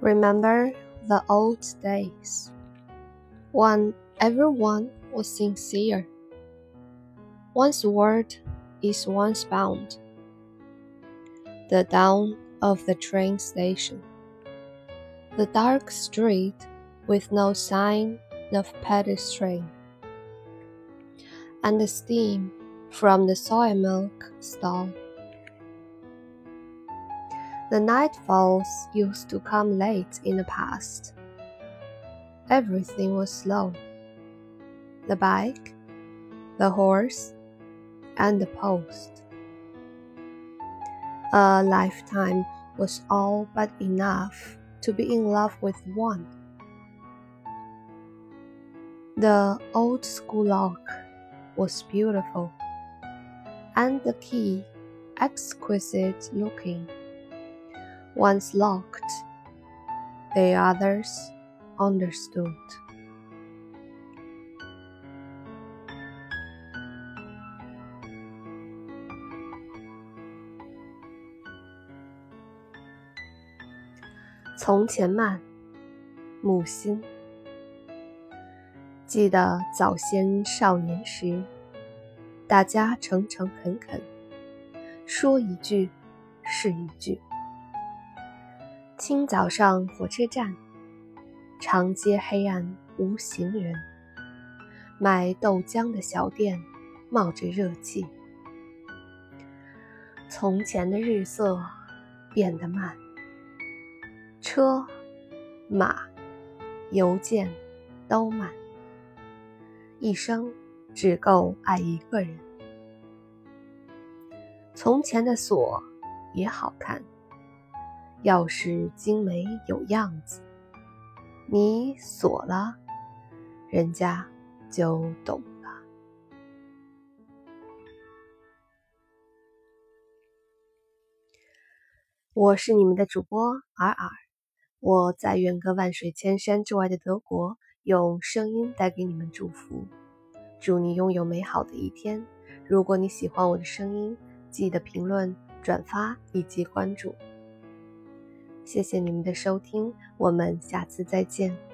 Remember the old days when everyone was sincere. One's word is one's bound. The dawn of the train station. The dark street with no sign of pedestrian. And the steam from the soy milk stall. The nightfalls used to come late in the past. Everything was slow. The bike, the horse, and the post. A lifetime was all but enough to be in love with one. The old school lock was beautiful, and the key exquisite looking. Once locked, the others understood. 从前慢，木心。记得早先少年时，大家诚诚恳恳，说一句是一句。清早上火车站，长街黑暗无行人，卖豆浆的小店冒着热气。从前的日色变得慢。车、马、邮件都慢，一生只够爱一个人。从前的锁也好看，钥匙精美有样子，你锁了，人家就懂了。我是你们的主播尔尔。我在远隔万水千山之外的德国，用声音带给你们祝福。祝你拥有美好的一天。如果你喜欢我的声音，记得评论、转发以及关注。谢谢你们的收听，我们下次再见。